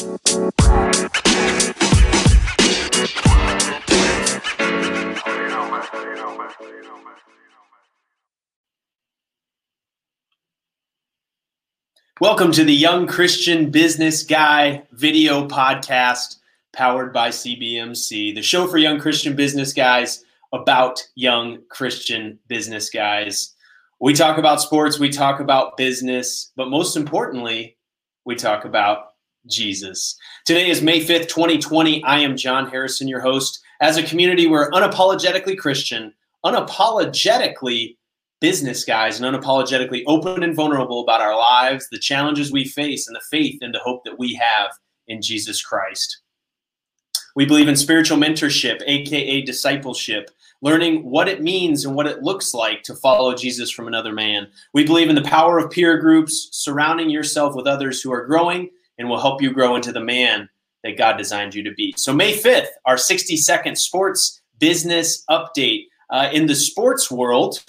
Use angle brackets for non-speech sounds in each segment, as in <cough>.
Welcome to the Young Christian Business Guy video podcast powered by CBMC, the show for young Christian business guys about young Christian business guys. We talk about sports, we talk about business, but most importantly, we talk about Jesus. Today is May 5th, 2020. I am John Harrison, your host. As a community, we're unapologetically Christian, unapologetically business guys and unapologetically open and vulnerable about our lives, the challenges we face, and the faith and the hope that we have in Jesus Christ. We believe in spiritual mentorship, aka discipleship, learning what it means and what it looks like to follow Jesus from another man. We believe in the power of peer groups, surrounding yourself with others who are growing and will help you grow into the man that God designed you to be. So, May 5th, our 60 second sports business update. Uh, in the sports world,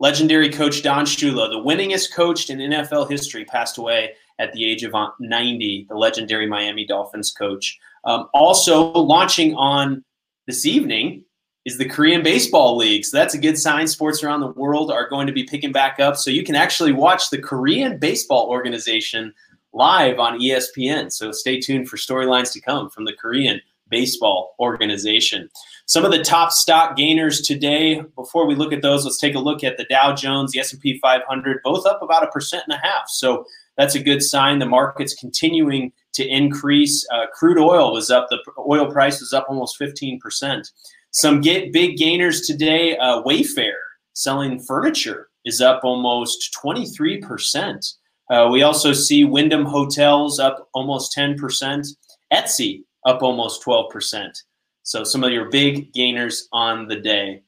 Legendary coach Don Shula, the winningest coach in NFL history, passed away at the age of 90, the legendary Miami Dolphins coach. Um, also, launching on this evening is the Korean Baseball League. So that's a good sign. Sports around the world are going to be picking back up. So you can actually watch the Korean Baseball Organization live on ESPN. So stay tuned for storylines to come from the Korean Baseball Organization. Some of the top stock gainers today. Before we look at those, let's take a look at the Dow Jones, the S&P 500, both up about a percent and a half. So that's a good sign. The market's continuing to increase. Uh, crude oil was up. The oil price was up almost 15%. Some get big gainers today. Uh, Wayfair selling furniture is up almost 23%. Uh, we also see Wyndham Hotels up almost 10%. Etsy up almost 12%. So some of your big gainers on the day.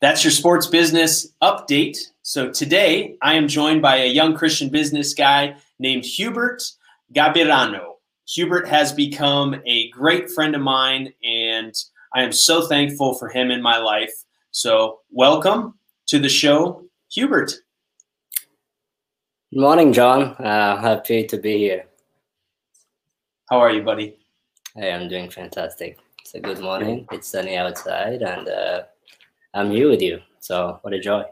That's your sports business update. So today I am joined by a young Christian business guy named Hubert Gabirano. Hubert has become a great friend of mine, and I am so thankful for him in my life. So, welcome to the show, Hubert. Good morning, John. Uh, happy to be here. How are you, buddy? Hey, I'm doing fantastic. It's a good morning. It's sunny outside, and uh, I'm here with you. So, what a joy.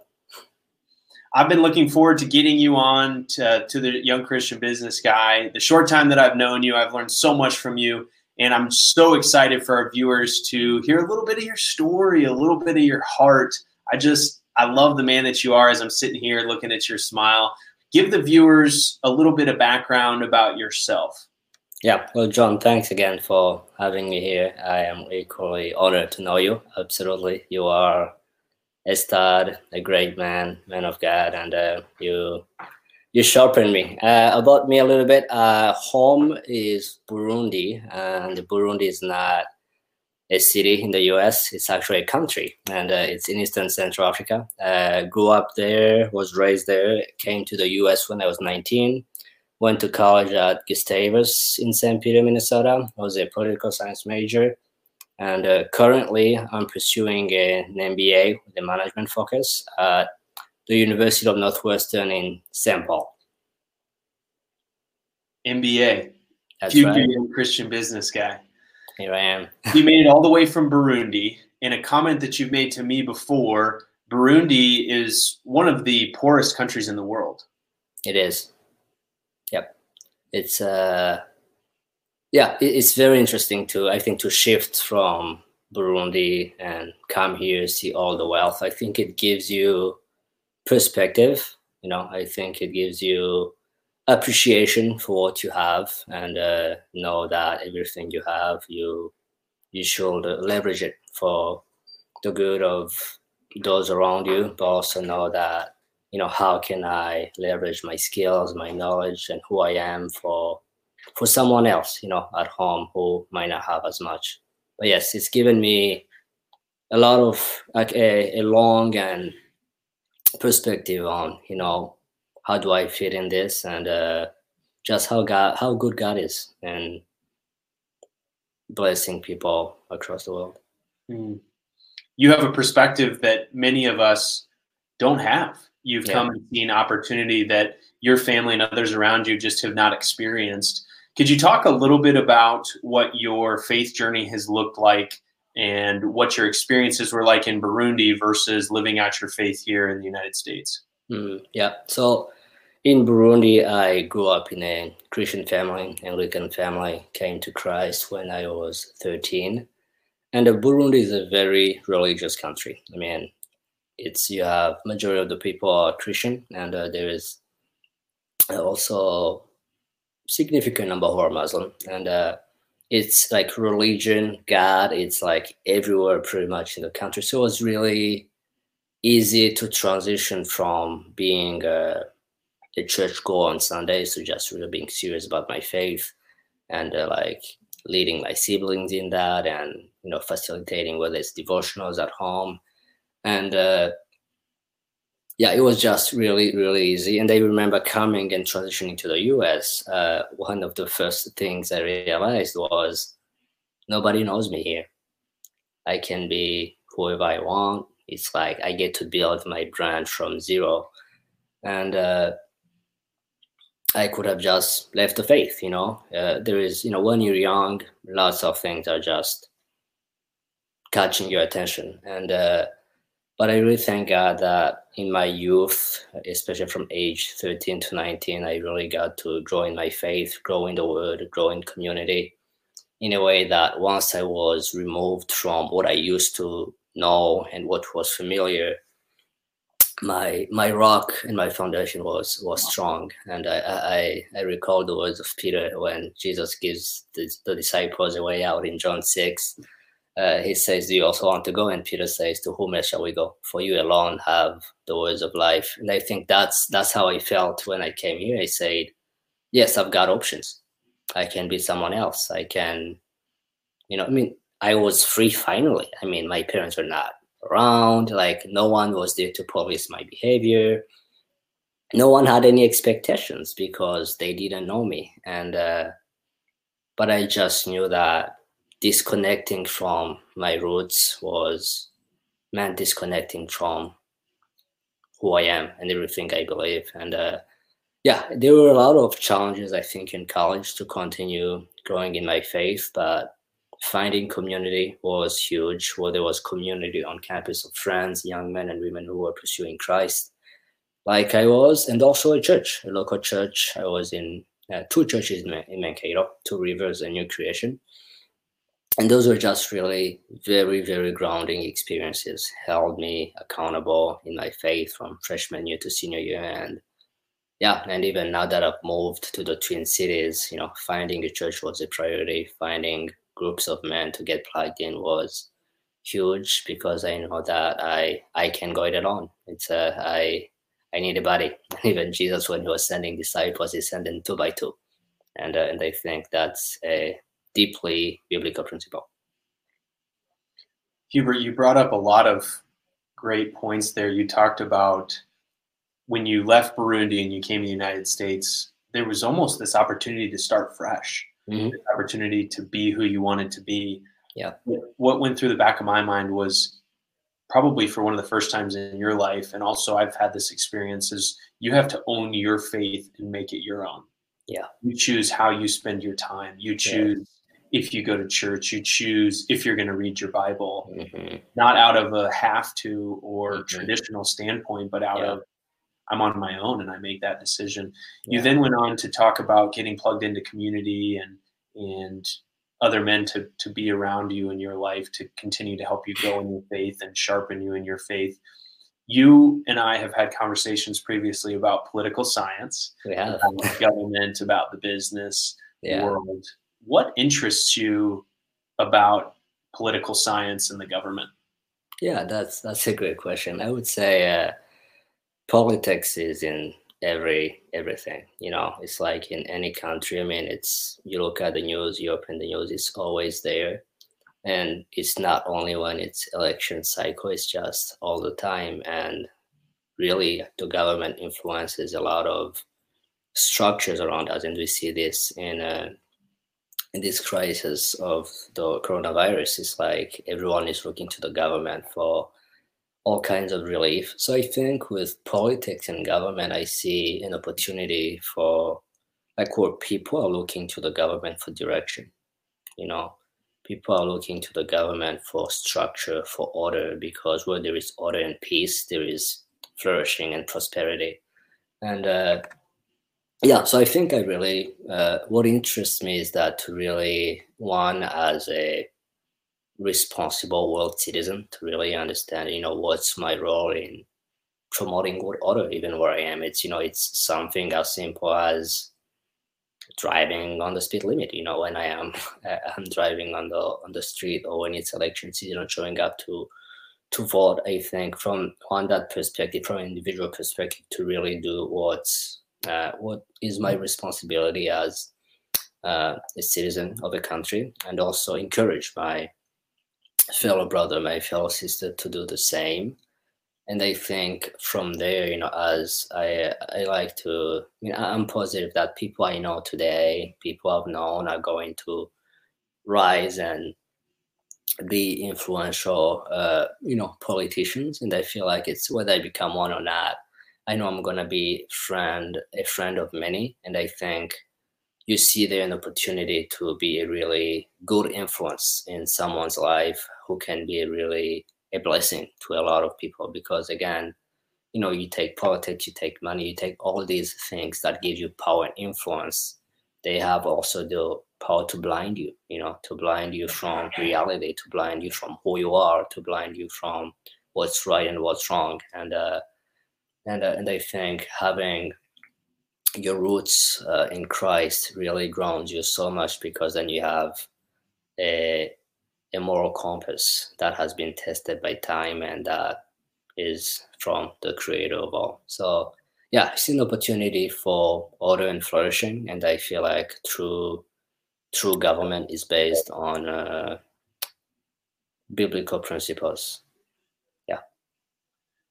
I've been looking forward to getting you on to, to the Young Christian Business Guy. The short time that I've known you, I've learned so much from you. And I'm so excited for our viewers to hear a little bit of your story, a little bit of your heart. I just, I love the man that you are as I'm sitting here looking at your smile. Give the viewers a little bit of background about yourself. Yeah, well, John, thanks again for having me here. I am equally honored to know you. Absolutely. You are a stud, a great man, man of God, and uh, you you sharpen me. Uh, about me a little bit. Uh, home is Burundi, and Burundi is not a city in the U.S. It's actually a country, and uh, it's in Eastern Central Africa. Uh, grew up there, was raised there, came to the U.S. when I was 19. Went to college at Gustavus in St. Peter, Minnesota. I was a political science major and uh, currently, I'm pursuing an MBA with a management focus at the University of Northwestern in St. Paul. MBA. That's Future right. Christian business guy. Here I am. <laughs> you made it all the way from Burundi. In a comment that you've made to me before, Burundi is one of the poorest countries in the world. It is. Yep. It's uh yeah, it's very interesting to I think to shift from Burundi and come here see all the wealth. I think it gives you perspective. You know, I think it gives you appreciation for what you have and uh, know that everything you have you you should leverage it for the good of those around you but also know that you know how can i leverage my skills my knowledge and who i am for for someone else, you know, at home who might not have as much. But yes, it's given me a lot of like a, a long and perspective on, you know, how do I fit in this and uh, just how God, how good God is and blessing people across the world. Mm. You have a perspective that many of us don't have. You've yeah. come and seen opportunity that your family and others around you just have not experienced. Could you talk a little bit about what your faith journey has looked like and what your experiences were like in Burundi versus living out your faith here in the United States? Mm, yeah. So in Burundi, I grew up in a Christian family, Anglican family, came to Christ when I was 13. And Burundi is a very religious country. I mean, it's you have majority of the people are Christian, and uh, there is also significant number who are Muslim, and uh, it's like religion, God, it's like everywhere pretty much in the country. So it's really easy to transition from being a, a church goer on Sundays to just really being serious about my faith and uh, like leading my siblings in that and you know facilitating whether it's devotionals at home and uh, yeah, it was just really, really easy. And I remember coming and transitioning to the US. Uh, one of the first things I realized was nobody knows me here. I can be whoever I want. It's like I get to build my brand from zero. And uh, I could have just left the faith, you know. Uh, there is, you know, when you're young, lots of things are just catching your attention. And uh, but I really thank God that in my youth, especially from age 13 to 19, I really got to grow in my faith, grow in the word, grow in community in a way that once I was removed from what I used to know and what was familiar, my my rock and my foundation was was strong. And I I, I recall the words of Peter when Jesus gives the, the disciples a way out in John 6 uh, he says, Do you also want to go? And Peter says, To whom else shall we go? For you alone have the words of life. And I think that's that's how I felt when I came here. I said, Yes, I've got options. I can be someone else. I can, you know, I mean, I was free finally. I mean, my parents were not around, like no one was there to police my behavior. No one had any expectations because they didn't know me. And uh, but I just knew that disconnecting from my roots was meant disconnecting from who I am and everything I believe. And uh, yeah, there were a lot of challenges, I think, in college to continue growing in my faith, but finding community was huge. Where there was community on campus of friends, young men and women who were pursuing Christ, like I was, and also a church, a local church. I was in uh, two churches in, in Mankato, Two Rivers and New Creation and those were just really very very grounding experiences held me accountable in my faith from freshman year to senior year and yeah and even now that i've moved to the twin cities you know finding a church was a priority finding groups of men to get plugged in was huge because i know that i i can go it alone it's a i i need a buddy. <laughs> even jesus when he was sending disciples he sent them two by two and uh, and i think that's a deeply biblical principle. Hubert, you brought up a lot of great points there. You talked about when you left Burundi and you came to the United States, there was almost this opportunity to start fresh, mm-hmm. opportunity to be who you wanted to be. Yeah. What went through the back of my mind was probably for one of the first times in your life, and also I've had this experience, is you have to own your faith and make it your own. Yeah. You choose how you spend your time. You choose if you go to church, you choose if you're going to read your Bible, mm-hmm. not out of a have to or mm-hmm. traditional standpoint, but out yeah. of I'm on my own and I make that decision. Yeah. You then went on to talk about getting plugged into community and and other men to to be around you in your life to continue to help you grow in your faith and sharpen you in your faith. You and I have had conversations previously about political science, yeah. about <laughs> government, about the business yeah. world what interests you about political science and the government? Yeah, that's that's a great question. I would say uh, politics is in every everything. You know, it's like in any country. I mean, it's you look at the news, you open the news, it's always there, and it's not only when it's election cycle. It's just all the time, and really, the government influences a lot of structures around us, and we see this in. Uh, in this crisis of the coronavirus it's like everyone is looking to the government for all kinds of relief. So I think with politics and government, I see an opportunity for like where people are looking to the government for direction. You know, people are looking to the government for structure, for order, because where there is order and peace, there is flourishing and prosperity. And uh, yeah, so I think I really, uh, what interests me is that to really, one, as a responsible world citizen, to really understand, you know, what's my role in promoting good order, even where I am. It's, you know, it's something as simple as driving on the speed limit you know when i am <laughs> i'm driving on the on the street or when it's election season and showing up to to vote i think from on that perspective from an individual perspective to really do what's uh, what is my responsibility as uh, a citizen of a country and also encourage my fellow brother my fellow sister to do the same and I think from there, you know, as I I like to, you know, I'm positive that people I know today, people I've known, are going to rise and be influential, uh, you know, politicians. And I feel like it's whether I become one or not, I know I'm gonna be friend a friend of many, and I think you see there an opportunity to be a really good influence in someone's life who can be really a blessing to a lot of people because again you know you take politics you take money you take all these things that give you power and influence. They have also the power to blind you you know to blind you from reality to blind you from who you are to blind you from what's right and what's wrong. And uh and uh, and i think having your roots uh, in christ really grounds you so much because then you have a a moral compass that has been tested by time and that is from the creator of all. So yeah, it's an opportunity for order and flourishing, and I feel like true true government is based on uh, biblical principles.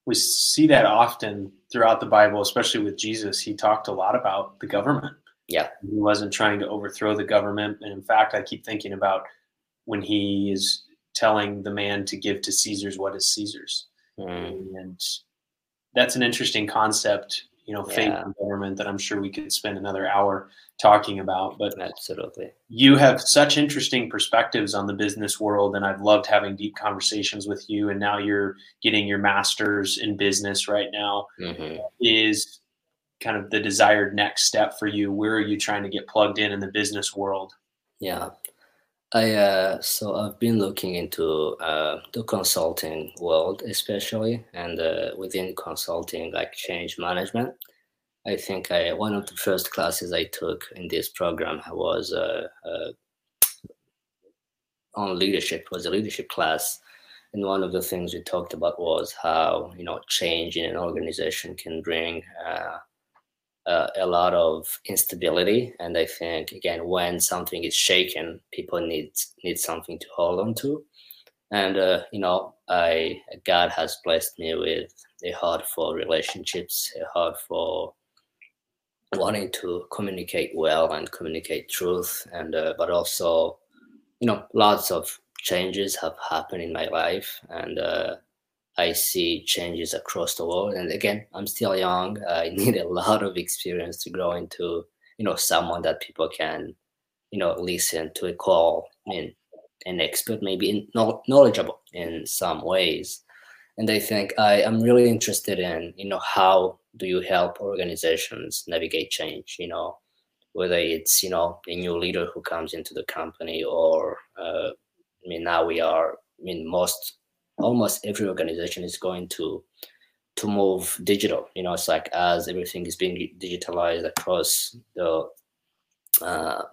We see that often throughout the Bible, especially with Jesus. He talked a lot about the government. Yeah, he wasn't trying to overthrow the government, and in fact, I keep thinking about when he is telling the man to give to Caesar's what is Caesar's. Mm. And that's an interesting concept, you know, faith yeah. that I'm sure we could spend another hour talking about. But absolutely, you have such interesting perspectives on the business world, and I've loved having deep conversations with you. And now you're getting your master's in business right now. Mm-hmm. Is kind of the desired next step for you? Where are you trying to get plugged in in the business world? Yeah, I uh, so I've been looking into uh, the consulting world, especially, and uh, within consulting, like change management. I think I one of the first classes I took in this program was uh, uh, on leadership. Was a leadership class, and one of the things we talked about was how you know change in an organization can bring uh, a lot of instability. And i think again when something is shaken people need need something to hold on to. And uh, you know i god has blessed me with a heart for relationships a heart for wanting to communicate well and communicate truth. And uh, but also you know lots of changes have happened in my life. And uh, I see changes across the world. And again, I'm still young. <laughs> I need a lot of experience to grow into, you know, someone that people can, you know, listen to a call. and an expert, maybe in, knowledgeable in some ways. And I think I am really interested in, you know, how do you help organizations navigate change? You know, whether it's, you know, a new leader who comes into the company or, uh, I mean, now we are, I mean, most almost every organization is going to to move digital. You know, it's like as everything is being digitalized across the uh,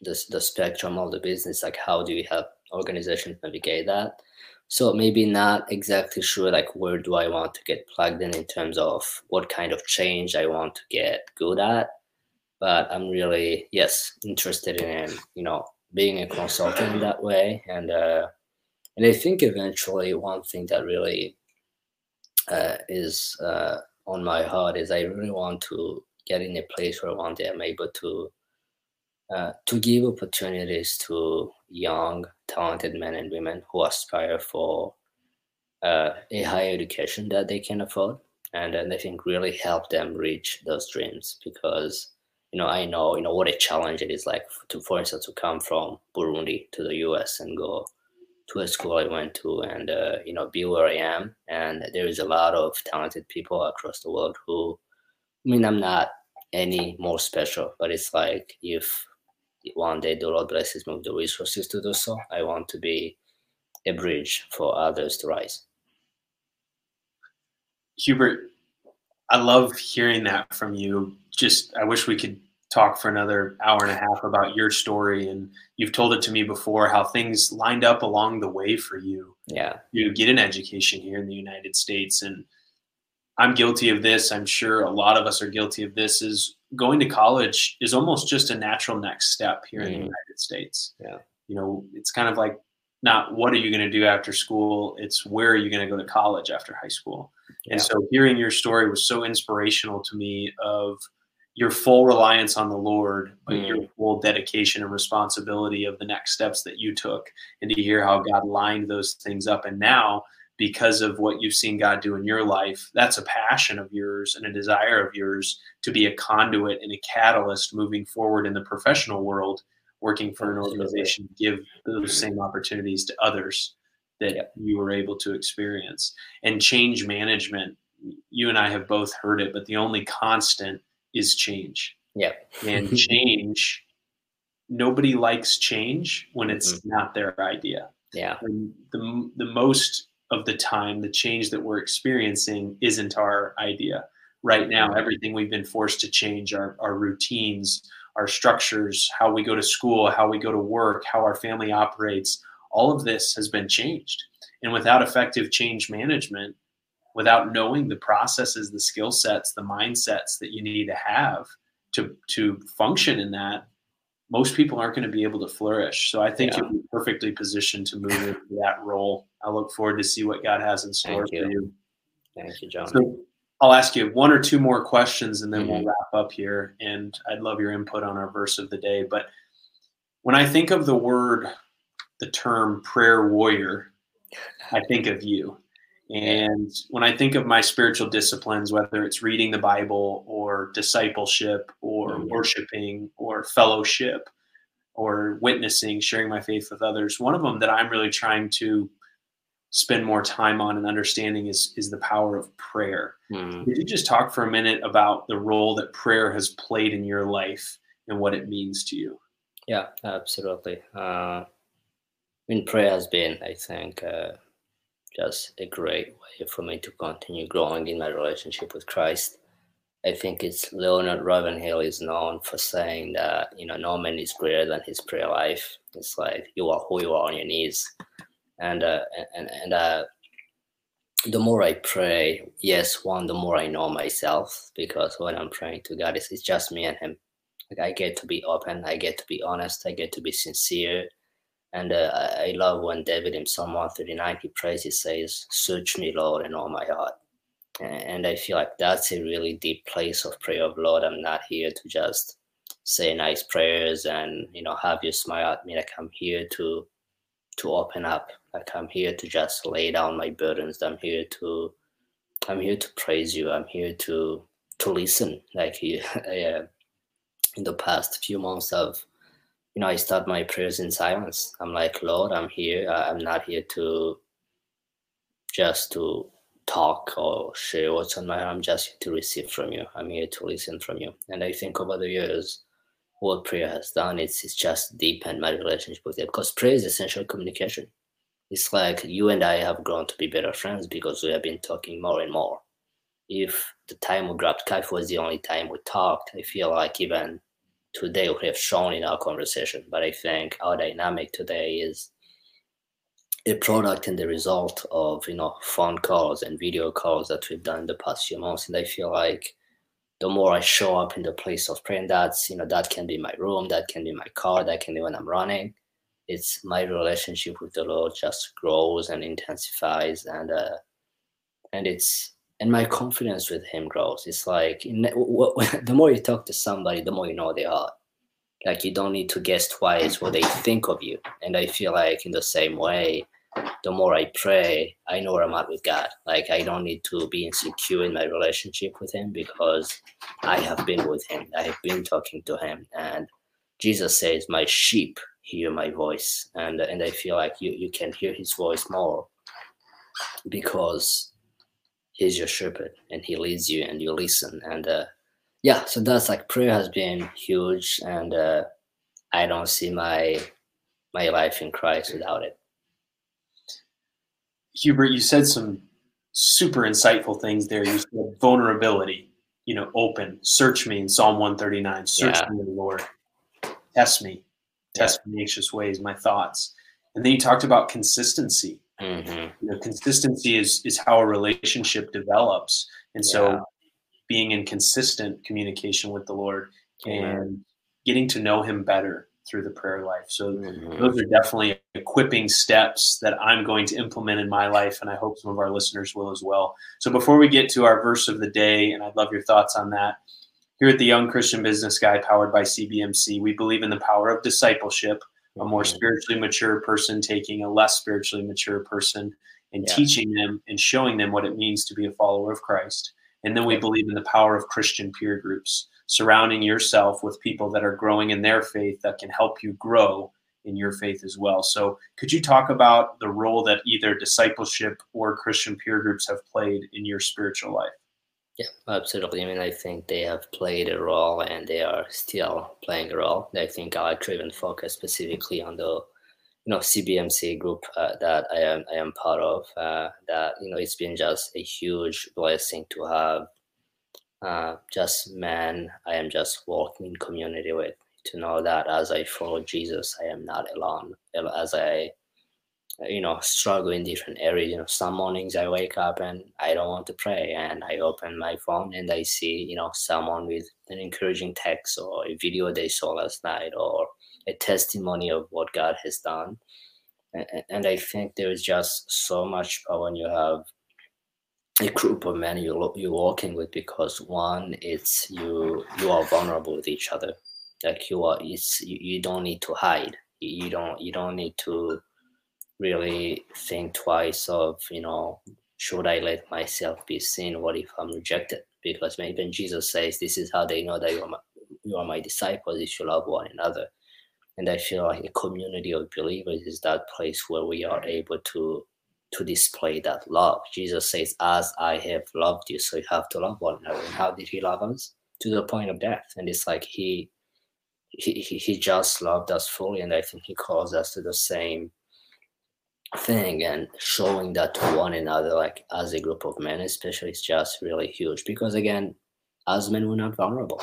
the, the spectrum of the business, like how do you help organizations navigate that? So maybe not exactly sure like where do I want to get plugged in in terms of what kind of change I want to get good at. But I'm really yes interested in you know being a consultant in that way and uh, and I think eventually one thing that really uh, is uh, on my heart is I really want to get in a place where one day I'm able to uh, to give opportunities to young, talented men and women who aspire for uh, a higher education that they can afford, and then I think really help them reach those dreams because you know I know you know what a challenge it is like to for instance to come from Burundi to the U.S. and go to a school I went to and uh, you know be where I am, and there is a lot of talented people across the world who I mean I'm not any more special, but it's like if one day the Lord blesses me with the resources to do so, I want to be a bridge for others to rise. Hubert, I love hearing that from you. Just, I wish we could talk for another hour and a half about your story. And you've told it to me before how things lined up along the way for you. Yeah. You get an education here in the United States. And I'm guilty of this. I'm sure a lot of us are guilty of this. Is going to college is almost just a natural next step here mm. in the mm. United States. Yeah. You know, it's kind of like not what are you going to do after school it's where are you going to go to college after high school yeah. and so hearing your story was so inspirational to me of your full reliance on the lord but mm. your full dedication and responsibility of the next steps that you took and to hear how god lined those things up. And now because of what you've seen god do in your life that's a passion of yours and a desire of yours to be a conduit and a catalyst moving forward in the professional world working for an organization give those same opportunities to others that you were able to experience. And change management you and i have both heard it but the only constant is change yeah and <laughs> change nobody likes change when it's mm-hmm. not their idea yeah and the, the most of the time the change that we're experiencing isn't our idea right now mm-hmm. everything we've been forced to change our, our routines our structures, how we go to school, how we go to work, how our family operates, all of this has been changed. And without effective change management, without knowing the processes, the skill sets, the mindsets that you need to have to, to function in that, most people aren't going to be able to flourish. So I think yeah. you're perfectly positioned to move into that role. I look forward to see what God has in store Thank for you. Thank you, John. So I'll ask you one or two more questions and then mm-hmm. we'll wrap up here. And I'd love your input on our verse of the day. But when I think of the word, the term prayer warrior, I think of you. And when I think of my spiritual disciplines, whether it's reading the Bible or discipleship or mm-hmm. worshiping or fellowship or witnessing, sharing my faith with others, one of them that I'm really trying to spend more time on and understanding is is the power of prayer. Mm. Could you just talk for a minute about the role that prayer has played in your life and what it means to you? Yeah, absolutely. Uh, I mean, prayer has been, I think, uh, just a great way for me to continue growing in my relationship with Christ. I think it's Leonard Ravenhill is known for saying that you know no man is greater than his prayer life. It's like you are who you are on your knees and uh, and and uh, the more I pray, yes, one, the more I know myself because when I'm praying to God, it's, it's just me and Him. Like I get to be open, I get to be honest, I get to be sincere, and uh, I love when David in Psalm 139 he prays, he says, "Search me, Lord, and all my heart." And I feel like that's a really deep place of prayer of Lord. I'm not here to just say nice prayers and you know have you smile at me. Like I'm here to to open up like i'm here to just lay down my burdens i'm here to i'm here to praise you i'm here to to listen like <laughs> uh, in the past few months of you know i start my prayers in silence. I'm like lord i'm here. Uh, I'm not here to just to talk or share what's on my heart. I'm just here to receive from you. I'm here to listen from you. And i think over the years what prayer has done is it's just deepened my relationship with it because prayer is essential communication. It's like you and I have grown to be better friends because we have been talking more and more. If the time we grabbed coffee was the only time we talked, I feel like even today we have shown in our conversation. But I think our dynamic today is a product and the result of you know phone calls and video calls that we've done in the past few months. And I feel like the more I show up in the place of prayer, and that's you know that can be my room, that can be my car, that can be when I'm running. It's my relationship with the Lord just grows and intensifies, and uh, and it's and my confidence with Him grows. It's like in, <laughs> the more you talk to somebody, the more you know they are. Like you don't need to guess twice what they think of you, and I feel like in the same way, the more I pray, I know where I'm at with God. Like I don't need to be insecure in my relationship with Him because I have been with Him. I have been talking to Him, and Jesus says, "My sheep hear my voice," and and I feel like you you can hear His voice more because He's your shepherd and He leads you, and you listen. And uh, yeah, so that's like prayer has been huge, and uh, I don't see my my life in Christ without it. Hubert, you said some super insightful things there. You said vulnerability, you know, open, search me in Psalm 139, search yeah. me, Lord, test me, test yeah. my anxious ways, my thoughts. And then you talked about consistency. Mm-hmm. You know, consistency is is how a relationship develops. And so yeah. being in consistent communication with the Lord and getting to know him better through the prayer life. So mm-hmm. those are definitely equipping steps that I'm going to implement in my life, and I hope some of our listeners will as well. So before we get to our verse of the day, and I'd love your thoughts on that. Here at the Young Christian Business Guy, powered by CBMC, we believe in the power of discipleship. A more spiritually mature person taking a less spiritually mature person and yeah. teaching them and showing them what it means to be a follower of Christ. And then we believe in the power of Christian peer groups surrounding yourself with people that are growing in their faith that can help you grow in your faith as well. So, could you talk about the role that either discipleship or Christian peer groups have played in your spiritual life? Yeah, absolutely. I mean, I think they have played a role and they are still playing a role. I think our driven focus specifically on the you know CBMC group uh, that I am I am part of. Uh, that you know it's been just a huge blessing to have uh, just man I am just walking in community with. To know that as I follow Jesus, I am not alone. As I, you know, struggle in different areas. You know, some mornings I wake up and I don't want to pray, and I open my phone and I see, you know, someone with an encouraging text or a video they saw last night or a testimony of what God has done. And I think there is just so much power when you have a group of men you you're walking with because one it's you you are vulnerable with each other like you are it's you, you don't need to hide you don't you don't need to really think twice of you know should i let myself be seen what if i'm rejected because maybe jesus says this is how they know that you are my, you are my disciples if you love one another and i feel like a community of believers is that place where we are able to to display that love. Jesus says, As I have loved you, so you have to love one another. And how did he love us? To the point of death. And it's like he he he just loved us fully. And I think he calls us to the same thing and showing that to one another, like as a group of men, especially, is just really huge. Because again, as men, we're not vulnerable.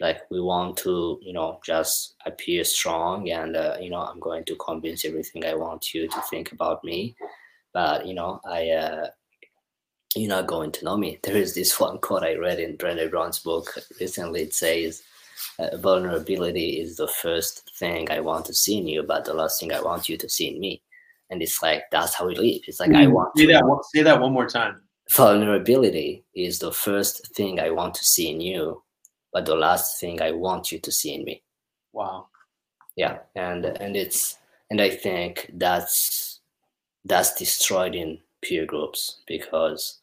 Like we want to, you know, just appear strong, and uh, you know, I'm going to convince everything I want you to think about me but you know, I uh, you're not going to know me. There is this one quote I read in Brene Brown's book recently. It says, uh, "Vulnerability is the first thing I want to see in you, but the last thing I want you to see in me." And it's like that's how we live. It's like mm, I want say that. Say that one more time. Vulnerability is the first thing I want to see in you, but the last thing I want you to see in me. Wow. Yeah, and and it's and I think that's that's destroyed in peer groups because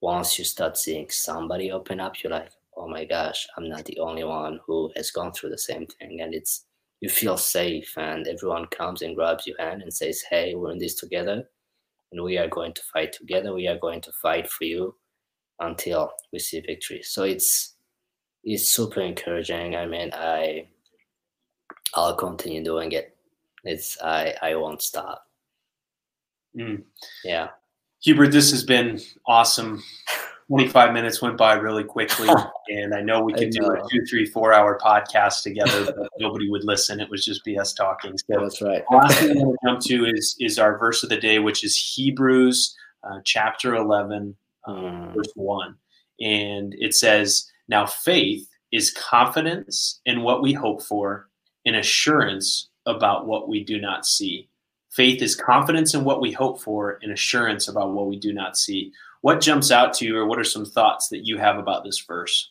once you start seeing somebody open up, you're like, oh my gosh, I'm not the only one who has gone through the same thing. And it's, you feel safe and everyone comes and grabs your hand and says, hey, we're in this together and we are going to fight together. We are going to fight for you until we see victory. So it's, it's super encouraging. I mean, I, I'll continue doing it. It's, I, I won't stop. Mm. Yeah. Hubert, this has been awesome. 25 minutes went by really quickly. and I know we could do a two, three, four hour podcast together, but nobody would listen. It was just BS talking. So That's right. last thing I want to jump to is, is our verse of the day, which is Hebrews uh, chapter 11, um, mm. verse 1. And it says, Now faith is confidence in what we hope for and assurance about what we do not see. Faith is confidence in what we hope for and assurance about what we do not see. What jumps out to you, or what are some thoughts that you have about this verse?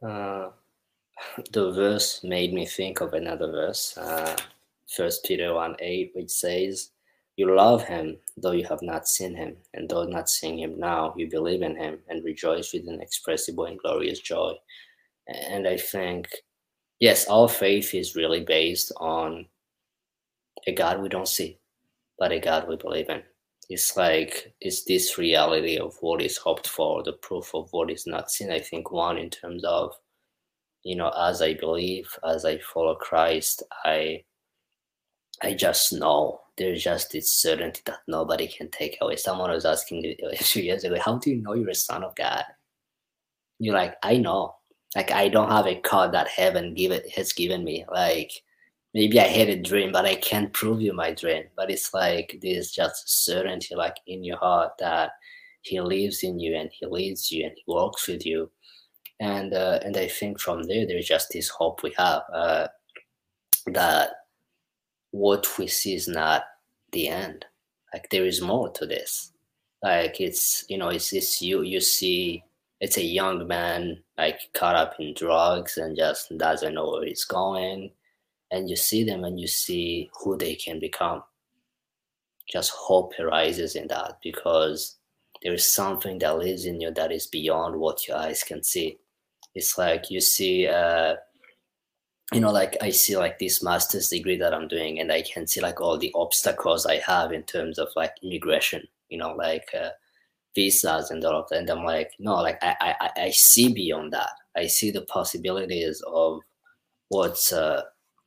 Uh, <laughs> the verse made me think of another verse. Uh, First Peter 1 8, which says, You love him, though you have not seen him, and though not seeing him now, you believe in him and rejoice with inexpressible and glorious joy. And I think, yes, our faith is really based on a God we don't see, but a God we believe in. It's like, it's this reality of what is hoped for, the proof of what is not seen. I think one in terms of, you know, as I believe, as I follow Christ, I I just know there's just this certainty that nobody can take away. Someone was asking me a few years ago, how do you know you're a son of God? You're like, I know. Like I don't have a card that heaven give it has given me. Like maybe I had a dream, but I can't prove you my dream. But it's like there's just certainty like in your heart that he lives in you and he leads you and he walks with you. And uh, and I think from there there's just this hope we have uh, that what we see is not the end. Like there is more to this. Like it's you know it's it's you you see it's a young man like caught up in drugs and just doesn't know where he's going, and you see them and you see who they can become. Just hope arises in that because there is something that lives in you that is beyond what your eyes can see. It's like you see. Uh, you know like i see like this master's degree that i'm doing and i can see like all the obstacles i have in terms of like immigration you know like uh, visas and all of that and i'm like no like I, I i see beyond that i see the possibilities of what's uh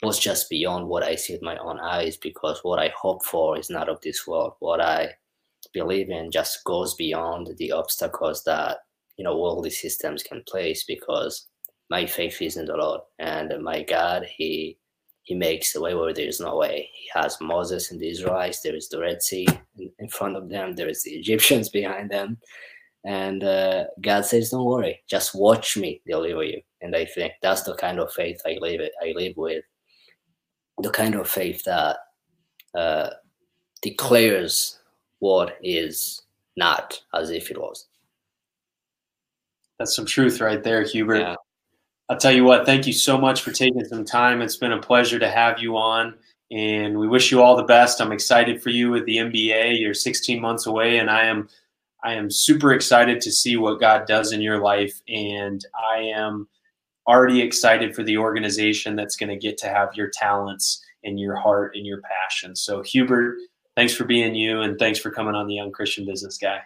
what's just beyond what i see with my own eyes because what i hope for is not of this world what i believe in just goes beyond the obstacles that you know worldly systems can place because my faith is in the Lord and my God, He He makes a way where there is no way. He has Moses and the Israelites. There is the Red Sea in, front of them. There is the Egyptians <laughs> behind them, and uh, God says, "Don't worry, just watch me deliver you." And I think that's the kind of faith I live. I live with the kind of faith that uh, declares what is not as if it was. That's some truth right there, Hubert. Yeah. I'll tell you what, thank you so much for taking some time. It's been a pleasure to have you on, and we wish you all the best. I'm excited for you with the MBA. You're 16 months away, and I am I am super excited to see what God does in your life, and I am already excited for the organization that's going to get to have your talents and your heart and your passion. So, Hubert, thanks for being you, and thanks for coming on the Young Christian Business Guy.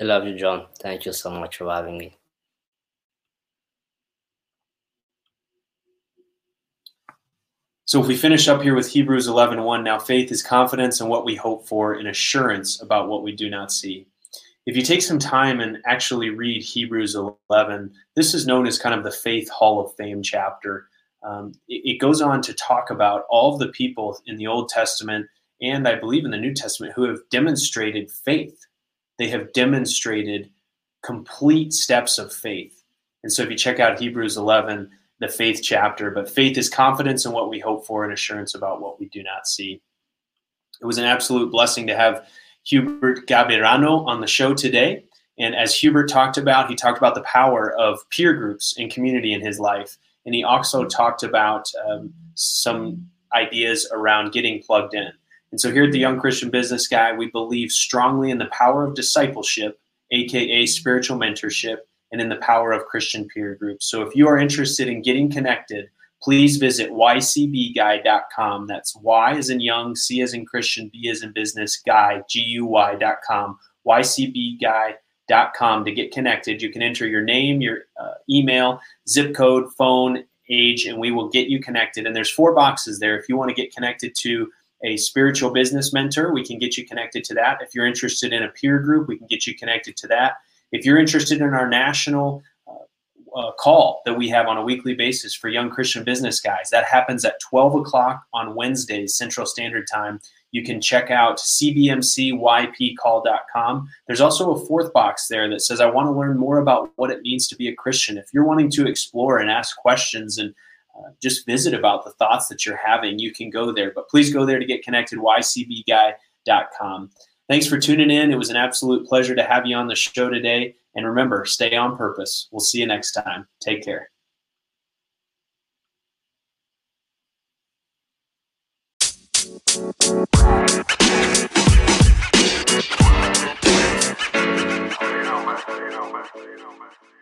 I love you, John. Thank you so much for having me. So if we finish up here with Hebrews 11, 1, now faith is confidence in what we hope for and assurance about what we do not see. If you take some time and actually read Hebrews 11, this is known as kind of the Faith Hall of Fame chapter. Um, it, it, goes on to talk about all the people in the Old Testament and I believe in the New Testament who have demonstrated faith. They have demonstrated complete steps of faith. And so if you check out Hebrews 11, the faith chapter, but faith is confidence in what we hope for and assurance about what we do not see. It was an absolute blessing to have Hubert Gabirano on the show today. And as Hubert talked about, he talked about the power of peer groups and community in his life. And he also talked about um, some ideas around getting plugged in. And so here at the Young Christian Business Guy, we believe strongly in the power of discipleship, aka spiritual mentorship, and in the power of Christian peer groups. So if you are interested in getting connected, please visit ycbguy.com. That's Y as in young, C as in Christian, B as in business, guy, G-U-Y.com, ycbguy.com to get connected. You can enter your name, your uh, email, zip code, phone, age, and we will get you connected. And there's four boxes there. If you want to get connected to a spiritual business mentor, we can get you connected to that. If you're interested in a peer group, we can get you connected to that. If you're interested in our national uh, call that we have on a weekly basis for young Christian business guys, that happens at 12 o'clock on Wednesdays, Central Standard Time. You can check out cbmcypcall.com. There's also a fourth box there that says, I want to learn more about what it means to be a Christian. If you're wanting to explore and ask questions and uh, just visit about the thoughts that you're having, you can go there. But please go there to get connected, ycbguy.com. Thanks for tuning in. It was an absolute pleasure to have you on the show today. And remember, stay on purpose. We'll see you next time. Take care. You know, man. You know, man. You know, man.